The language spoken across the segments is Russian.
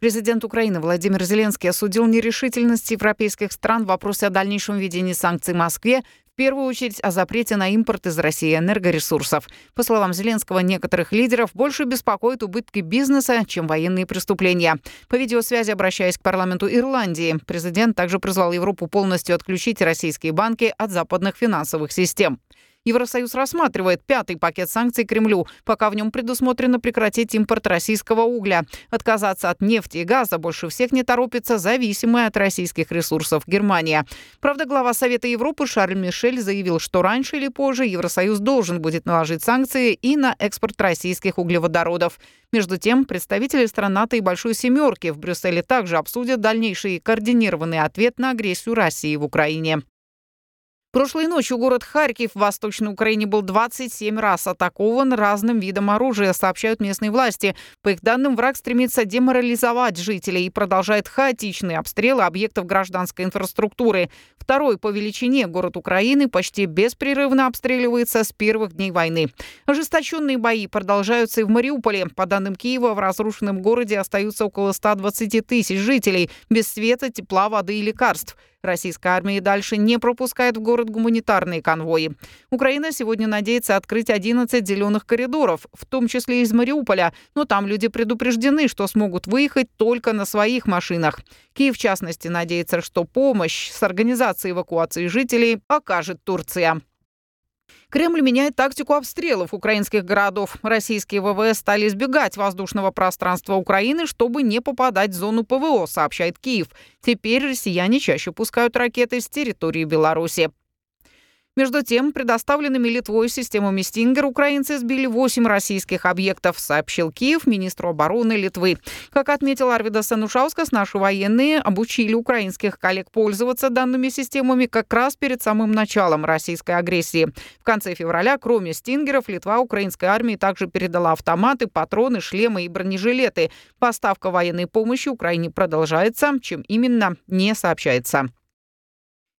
Президент Украины Владимир Зеленский осудил нерешительность европейских стран в вопросе о дальнейшем введении санкций Москве, в первую очередь о запрете на импорт из России энергоресурсов. По словам Зеленского, некоторых лидеров больше беспокоят убытки бизнеса, чем военные преступления. По видеосвязи, обращаясь к парламенту Ирландии, президент также призвал Европу полностью отключить российские банки от западных финансовых систем. Евросоюз рассматривает пятый пакет санкций Кремлю, пока в нем предусмотрено прекратить импорт российского угля. Отказаться от нефти и газа больше всех не торопится зависимая от российских ресурсов Германия. Правда, глава Совета Европы Шарль Мишель заявил, что раньше или позже Евросоюз должен будет наложить санкции и на экспорт российских углеводородов. Между тем, представители стран НАТО и Большой Семерки в Брюсселе также обсудят дальнейший координированный ответ на агрессию России в Украине. Прошлой ночью город Харьков в Восточной Украине был 27 раз атакован разным видом оружия, сообщают местные власти. По их данным, враг стремится деморализовать жителей и продолжает хаотичные обстрелы объектов гражданской инфраструктуры. Второй по величине город Украины почти беспрерывно обстреливается с первых дней войны. Ожесточенные бои продолжаются и в Мариуполе. По данным Киева, в разрушенном городе остаются около 120 тысяч жителей без света, тепла, воды и лекарств. Российская армия дальше не пропускает в город гуманитарные конвои. Украина сегодня надеется открыть 11 зеленых коридоров, в том числе из Мариуполя, но там люди предупреждены, что смогут выехать только на своих машинах. Киев, в частности, надеется, что помощь с организацией эвакуации жителей окажет Турция. Кремль меняет тактику обстрелов украинских городов. Российские ВВС стали избегать воздушного пространства Украины, чтобы не попадать в зону ПВО, сообщает Киев. Теперь россияне чаще пускают ракеты с территории Беларуси. Между тем, предоставленными Литвой системами «Стингер» украинцы сбили 8 российских объектов, сообщил Киев министру обороны Литвы. Как отметил Арвида Санушаускас, наши военные обучили украинских коллег пользоваться данными системами как раз перед самым началом российской агрессии. В конце февраля, кроме «Стингеров», Литва украинской армии также передала автоматы, патроны, шлемы и бронежилеты. Поставка военной помощи Украине продолжается, чем именно не сообщается.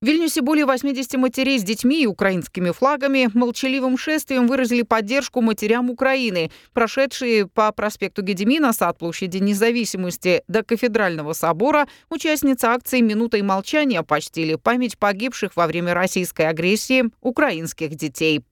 В Вильнюсе более 80 матерей с детьми и украинскими флагами молчаливым шествием выразили поддержку матерям Украины, прошедшие по проспекту Гедемина, сад площади независимости до кафедрального собора, участницы акции «Минутой молчания» почтили память погибших во время российской агрессии украинских детей.